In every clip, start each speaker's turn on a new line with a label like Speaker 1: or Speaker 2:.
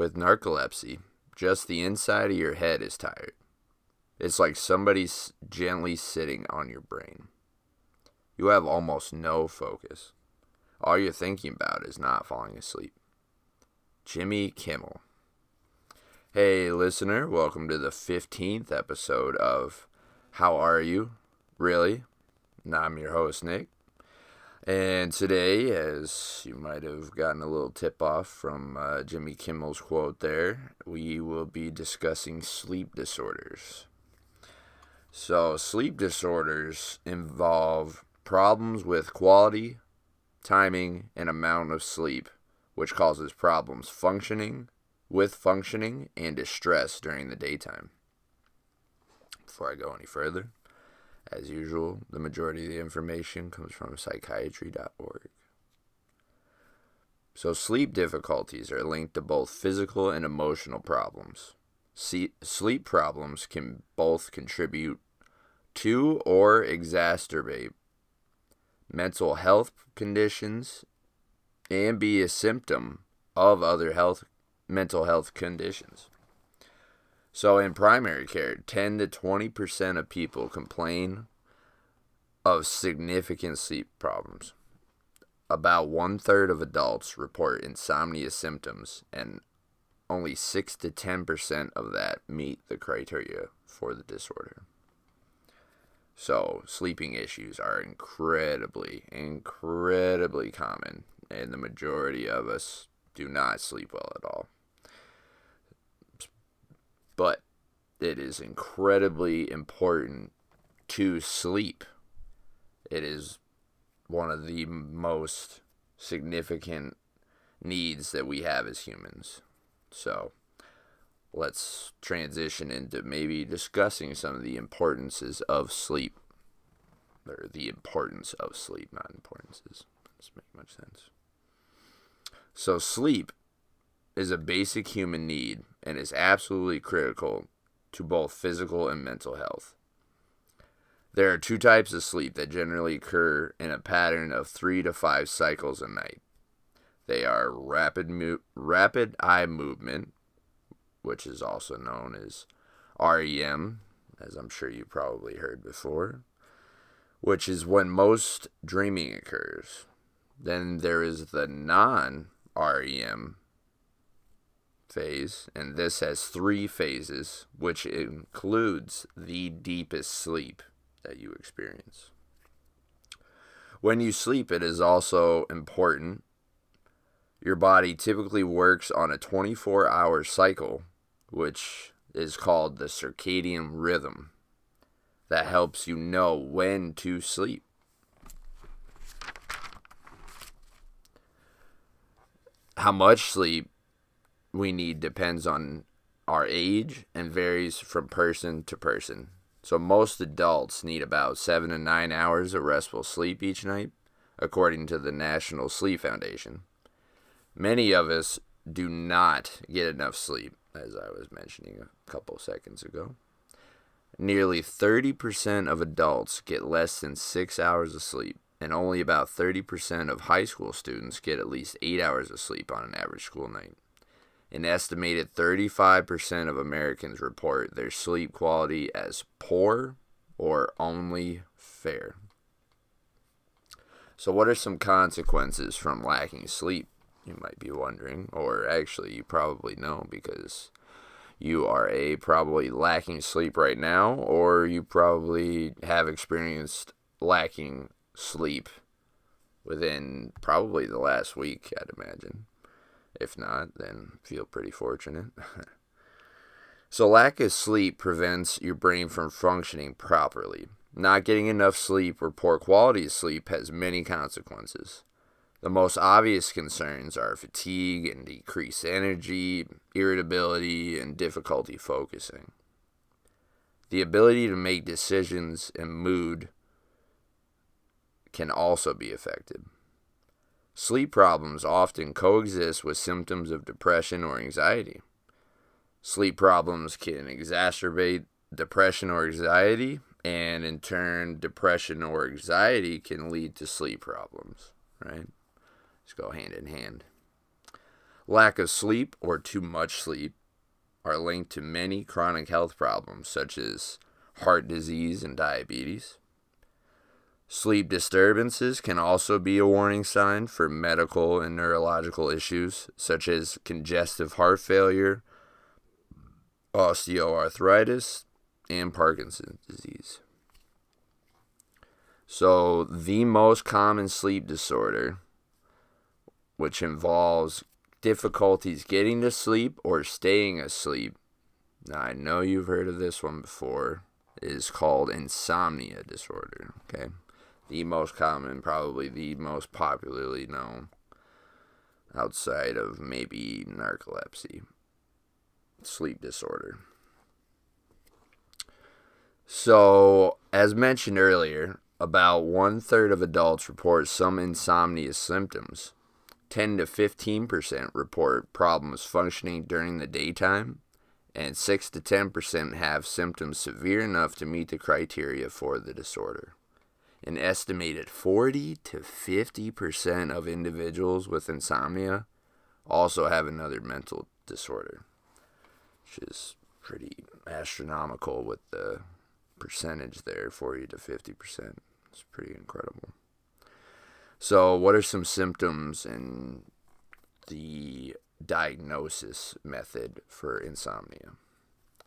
Speaker 1: with narcolepsy, just the inside of your head is tired. It's like somebody's gently sitting on your brain. You have almost no focus. All you're thinking about is not falling asleep. Jimmy Kimmel. Hey, listener, welcome to the 15th episode of How Are You? Really? I'm your host, Nick. And today, as you might have gotten a little tip off from uh, Jimmy Kimmel's quote there, we will be discussing sleep disorders. So, sleep disorders involve problems with quality, timing, and amount of sleep, which causes problems functioning, with functioning, and distress during the daytime. Before I go any further, as usual, the majority of the information comes from psychiatry.org. So, sleep difficulties are linked to both physical and emotional problems. Sleep problems can both contribute to or exacerbate mental health conditions and be a symptom of other health mental health conditions. So in primary care, 10 to 20% of people complain of significant sleep problems. About one third of adults report insomnia symptoms, and only 6 to 10% of that meet the criteria for the disorder. So, sleeping issues are incredibly, incredibly common, and the majority of us do not sleep well at all but it is incredibly important to sleep. It is one of the most significant needs that we have as humans. So let's transition into maybe discussing some of the importances of sleep. Or the importance of sleep, not importances. Doesn't make much sense. So sleep is a basic human need and is absolutely critical to both physical and mental health. There are two types of sleep that generally occur in a pattern of three to five cycles a night. They are rapid, mo- rapid eye movement, which is also known as REM, as I'm sure you probably heard before, which is when most dreaming occurs. Then there is the non REM phase, and this has three phases, which includes the deepest sleep that you experience. When you sleep, it is also important. Your body typically works on a 24 hour cycle, which is called the circadian rhythm, that helps you know when to sleep. How much sleep we need depends on our age and varies from person to person. So most adults need about 7 to 9 hours of restful sleep each night, according to the National Sleep Foundation. Many of us do not get enough sleep, as I was mentioning a couple seconds ago. Nearly 30% of adults get less than 6 hours of sleep, and only about 30% of high school students get at least 8 hours of sleep on an average school night. An estimated 35% of Americans report their sleep quality as poor or only fair. So, what are some consequences from lacking sleep? You might be wondering, or actually, you probably know because you are a probably lacking sleep right now, or you probably have experienced lacking sleep within probably the last week, I'd imagine. If not, then feel pretty fortunate. so, lack of sleep prevents your brain from functioning properly. Not getting enough sleep or poor quality of sleep has many consequences. The most obvious concerns are fatigue and decreased energy, irritability, and difficulty focusing. The ability to make decisions and mood can also be affected. Sleep problems often coexist with symptoms of depression or anxiety. Sleep problems can exacerbate depression or anxiety, and in turn, depression or anxiety can lead to sleep problems, right? Just go hand in hand. Lack of sleep or too much sleep are linked to many chronic health problems such as heart disease and diabetes. Sleep disturbances can also be a warning sign for medical and neurological issues such as congestive heart failure, osteoarthritis, and Parkinson's disease. So, the most common sleep disorder, which involves difficulties getting to sleep or staying asleep, now I know you've heard of this one before, is called insomnia disorder. Okay the most common, probably the most popularly known outside of maybe narcolepsy, sleep disorder. So, as mentioned earlier, about one third of adults report some insomnia symptoms. 10 to 15% report problems functioning during the daytime, and 6 to 10% have symptoms severe enough to meet the criteria for the disorder an estimated 40 to 50% of individuals with insomnia also have another mental disorder, which is pretty astronomical with the percentage there 40 to 50%. It's pretty incredible. So, what are some symptoms and the diagnosis method for insomnia?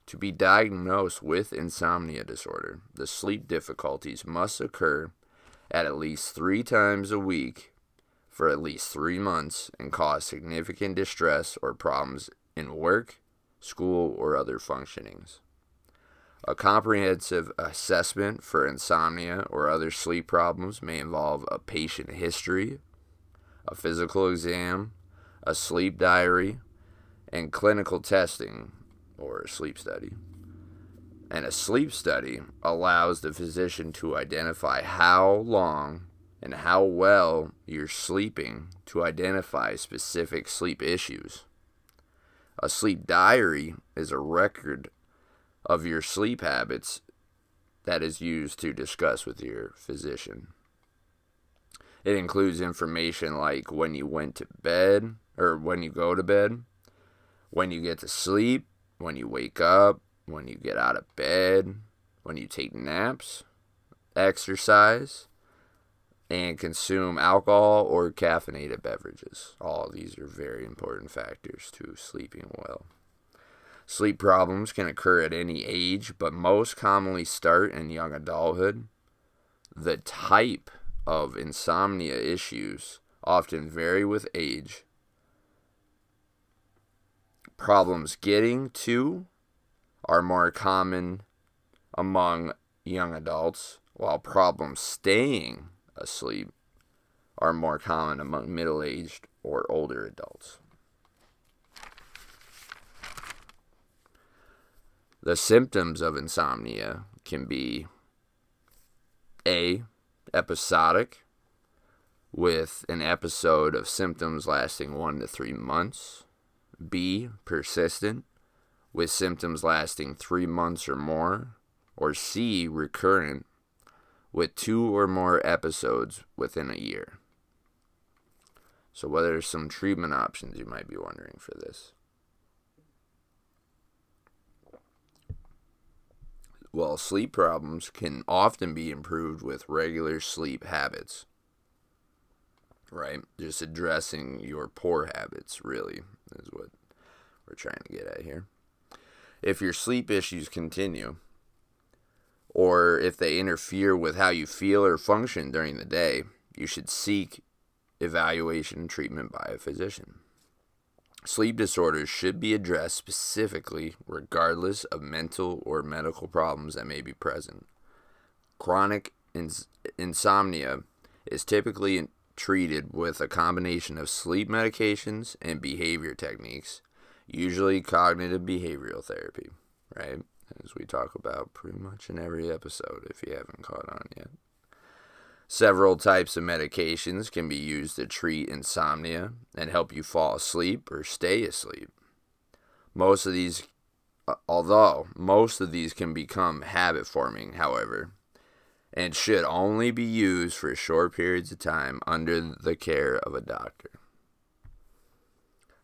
Speaker 1: To be diagnosed with insomnia disorder, the sleep difficulties must occur at at least three times a week for at least three months and cause significant distress or problems in work, school, or other functionings. A comprehensive assessment for insomnia or other sleep problems may involve a patient history, a physical exam, a sleep diary, and clinical testing or a sleep study. And a sleep study allows the physician to identify how long and how well you're sleeping to identify specific sleep issues. A sleep diary is a record of your sleep habits that is used to discuss with your physician. It includes information like when you went to bed or when you go to bed, when you get to sleep, when you wake up, when you get out of bed, when you take naps, exercise, and consume alcohol or caffeinated beverages. All these are very important factors to sleeping well. Sleep problems can occur at any age, but most commonly start in young adulthood. The type of insomnia issues often vary with age problems getting to are more common among young adults, while problems staying asleep are more common among middle aged or older adults. The symptoms of insomnia can be A. Episodic, with an episode of symptoms lasting one to three months. B. Persistent, with symptoms lasting three months or more. Or C. Recurrent, with two or more episodes within a year. So, what are some treatment options you might be wondering for this? Well, sleep problems can often be improved with regular sleep habits. Right? Just addressing your poor habits, really, is what we're trying to get at here. If your sleep issues continue, or if they interfere with how you feel or function during the day, you should seek evaluation and treatment by a physician. Sleep disorders should be addressed specifically regardless of mental or medical problems that may be present. Chronic ins- insomnia is typically treated with a combination of sleep medications and behavior techniques, usually cognitive behavioral therapy, right? As we talk about pretty much in every episode if you haven't caught on yet. Several types of medications can be used to treat insomnia and help you fall asleep or stay asleep. Most of these, uh, although most of these can become habit forming, however, and should only be used for short periods of time under the care of a doctor.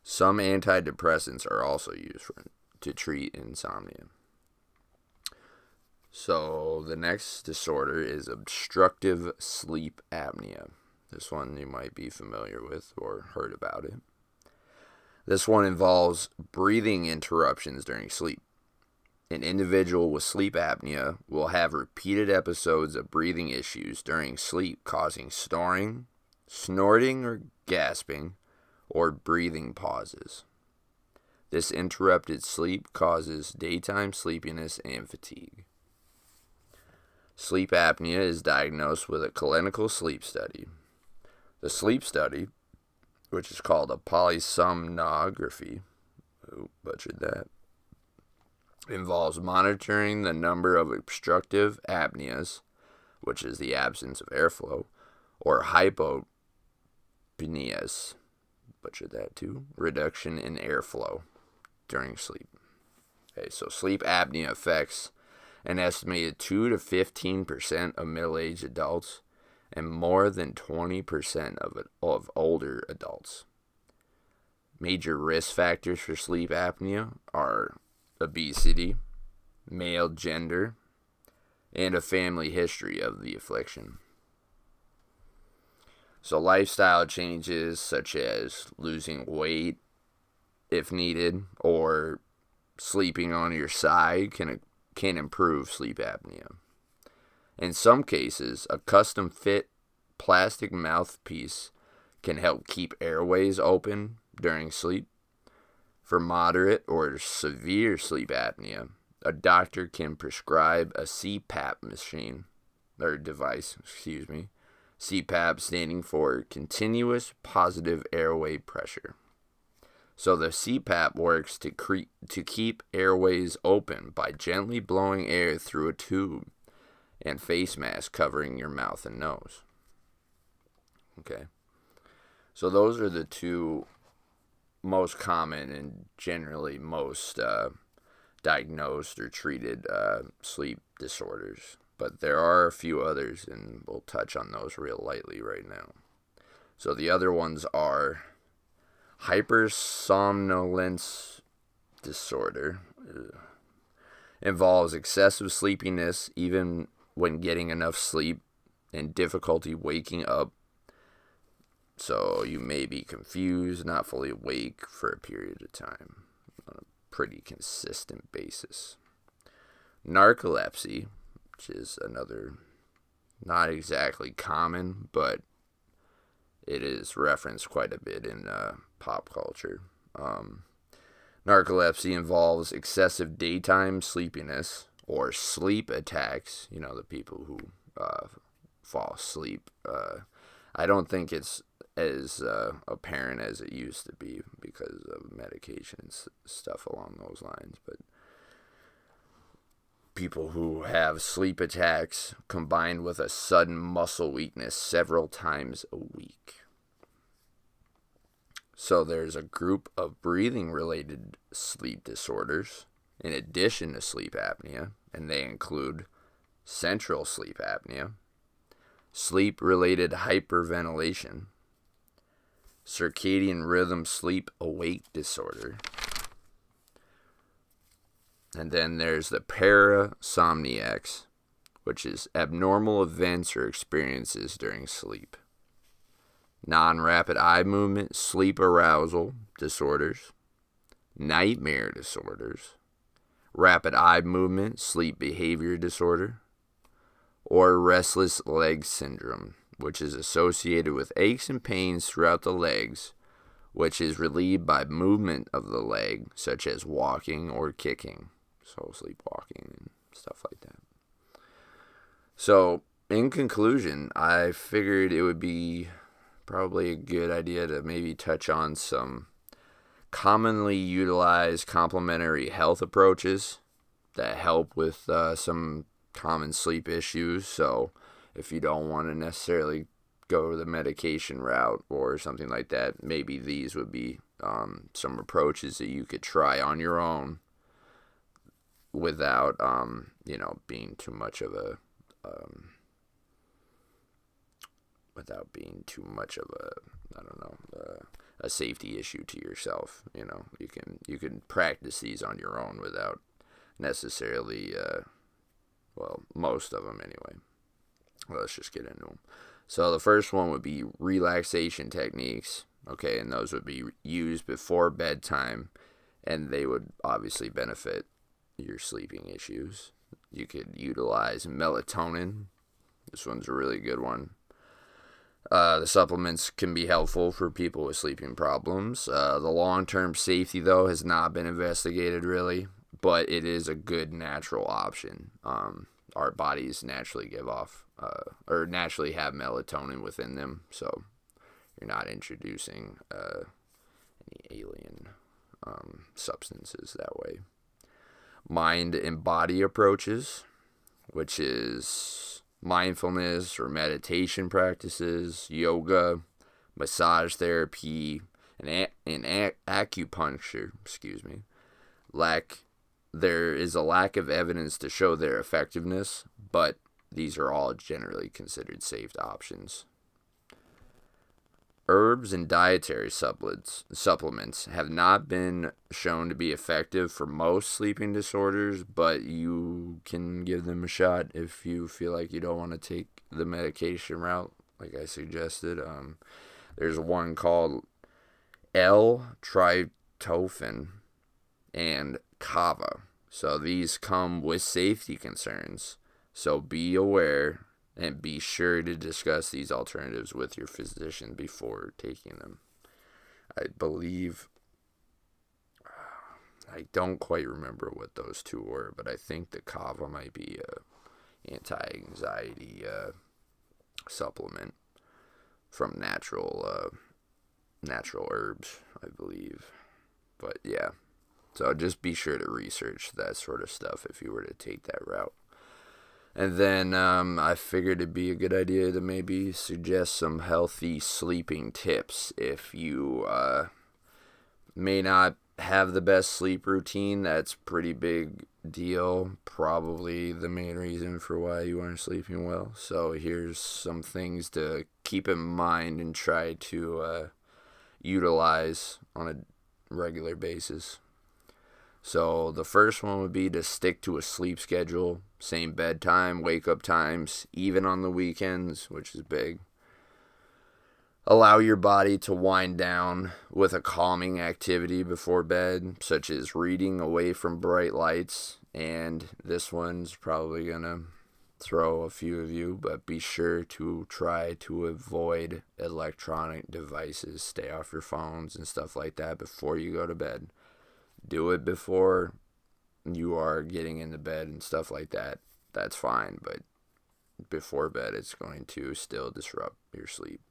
Speaker 1: Some antidepressants are also used for, to treat insomnia. So the next disorder is obstructive sleep apnea. This one you might be familiar with or heard about it. This one involves breathing interruptions during sleep. An individual with sleep apnea will have repeated episodes of breathing issues during sleep, causing snoring, snorting or gasping, or breathing pauses. This interrupted sleep causes daytime sleepiness and fatigue. Sleep apnea is diagnosed with a clinical sleep study. The sleep study, which is called a polysomnography, butchered that, involves monitoring the number of obstructive apneas, which is the absence of airflow, or hypopneas, butchered that too, reduction in airflow during sleep. Okay, so sleep apnea affects an estimated 2 to 15% of middle aged adults and more than 20% of, of older adults. Major risk factors for sleep apnea are obesity, male gender, and a family history of the affliction. So, lifestyle changes such as losing weight if needed or sleeping on your side can can improve sleep apnea. In some cases, a custom fit plastic mouthpiece can help keep airways open during sleep. For moderate or severe sleep apnea, a doctor can prescribe a CPAP machine or device, excuse me. CPAP standing for continuous positive airway pressure. So the CPAP works to cre- to keep airways open by gently blowing air through a tube and face mask covering your mouth and nose. Okay. So those are the two most common and generally most uh, diagnosed or treated uh, sleep disorders. But there are a few others, and we'll touch on those real lightly right now. So the other ones are hypersomnolence disorder involves excessive sleepiness even when getting enough sleep and difficulty waking up so you may be confused not fully awake for a period of time on a pretty consistent basis narcolepsy which is another not exactly common but it is referenced quite a bit in uh, pop culture. Um, narcolepsy involves excessive daytime sleepiness or sleep attacks. You know, the people who uh, fall asleep. Uh, I don't think it's as uh, apparent as it used to be because of medication and stuff along those lines. But people who have sleep attacks combined with a sudden muscle weakness several times a week. So there's a group of breathing related sleep disorders in addition to sleep apnea, and they include central sleep apnea, sleep related hyperventilation, circadian rhythm sleep awake disorder, and then there's the parasomniacs, which is abnormal events or experiences during sleep. Non rapid eye movement, sleep arousal disorders, nightmare disorders, rapid eye movement, sleep behavior disorder, or restless leg syndrome, which is associated with aches and pains throughout the legs, which is relieved by movement of the leg, such as walking or kicking. So, sleepwalking and stuff like that. So, in conclusion, I figured it would be probably a good idea to maybe touch on some commonly utilized complementary health approaches that help with uh, some common sleep issues. So, if you don't want to necessarily go the medication route or something like that, maybe these would be um, some approaches that you could try on your own without, um, you know, being too much of a um, without being too much of a I don't know uh, a safety issue to yourself. You know, you can you can practice these on your own without necessarily, uh, well, most of them anyway. Let's just get into them. So the first one would be relaxation techniques. Okay, and those would be used before bedtime, and they would obviously benefit your sleeping issues. You could utilize melatonin. This one's a really good one. Uh, the supplements can be helpful for people with sleeping problems. Uh, the long term safety, though, has not been investigated really, but it is a good natural option. Um, our bodies naturally give off uh, or naturally have melatonin within them, so you're not introducing uh, any alien um, substances that way. Mind and body approaches, which is mindfulness or meditation practices, yoga, massage therapy, and, a- and a- acupuncture, excuse me, lack there is a lack of evidence to show their effectiveness, but these are all generally considered safe options. Herbs and dietary supplements, have not been shown to be effective for most sleeping disorders, but you can give them a shot if you feel like you don't want to take the medication route, like I suggested. Um, there's one called L-tryptophan and Kava. So these come with safety concerns. So be aware and be sure to discuss these alternatives with your physician before taking them. I believe I don't quite remember what those two were, but I think the kava might be a anti-anxiety uh, supplement from natural uh, natural herbs, I believe. But yeah, so just be sure to research that sort of stuff if you were to take that route. And then um, I figured it'd be a good idea to maybe suggest some healthy sleeping tips if you uh, may not have the best sleep routine. That's pretty big deal. Probably the main reason for why you aren't sleeping well. So here's some things to keep in mind and try to uh, utilize on a regular basis. So the first one would be to stick to a sleep schedule, same bedtime, wake up times, even on the weekends, which is big. Allow your body to wind down with a calming activity before bed, such as reading away from bright lights. And this one's probably going to throw a few of you, but be sure to try to avoid electronic devices. Stay off your phones and stuff like that before you go to bed do it before you are getting into bed and stuff like that, that's fine. But before bed, it's going to still disrupt your sleep.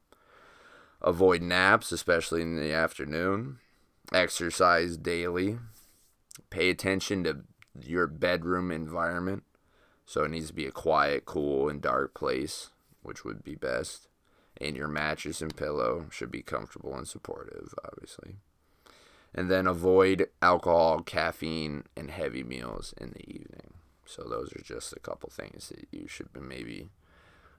Speaker 1: Avoid naps, especially in the afternoon. Exercise daily. Pay attention to your bedroom environment. So it needs to be a quiet, cool, and dark place, which would be best. And your mattress and pillow should be comfortable and supportive, obviously and then avoid alcohol, caffeine, and heavy meals in the evening. So those are just a couple things that you should maybe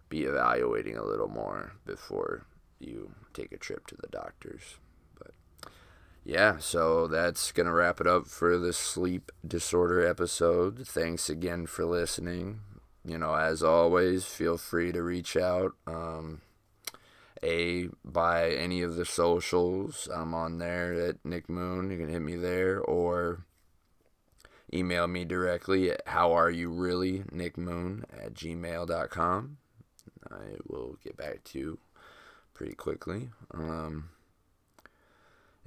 Speaker 1: be evaluating a little more before you take a trip to the doctors. But yeah, so that's going to wrap it up for the sleep disorder episode. Thanks again for listening. You know, as always, feel free to reach out. Um, a by any of the socials. I'm on there at Nick Moon. You can hit me there or email me directly at how are you really Nick Moon at gmail.com. I will get back to you pretty quickly. Um,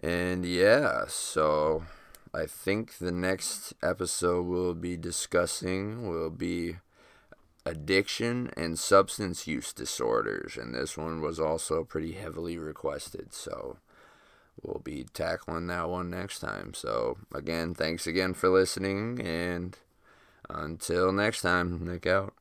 Speaker 1: and yeah, so I think the next episode we'll be discussing will be addiction and substance use disorders, and this one was also pretty heavily requested. So we'll be tackling that one next time. So again, thanks again for listening, and until next time, Nick out.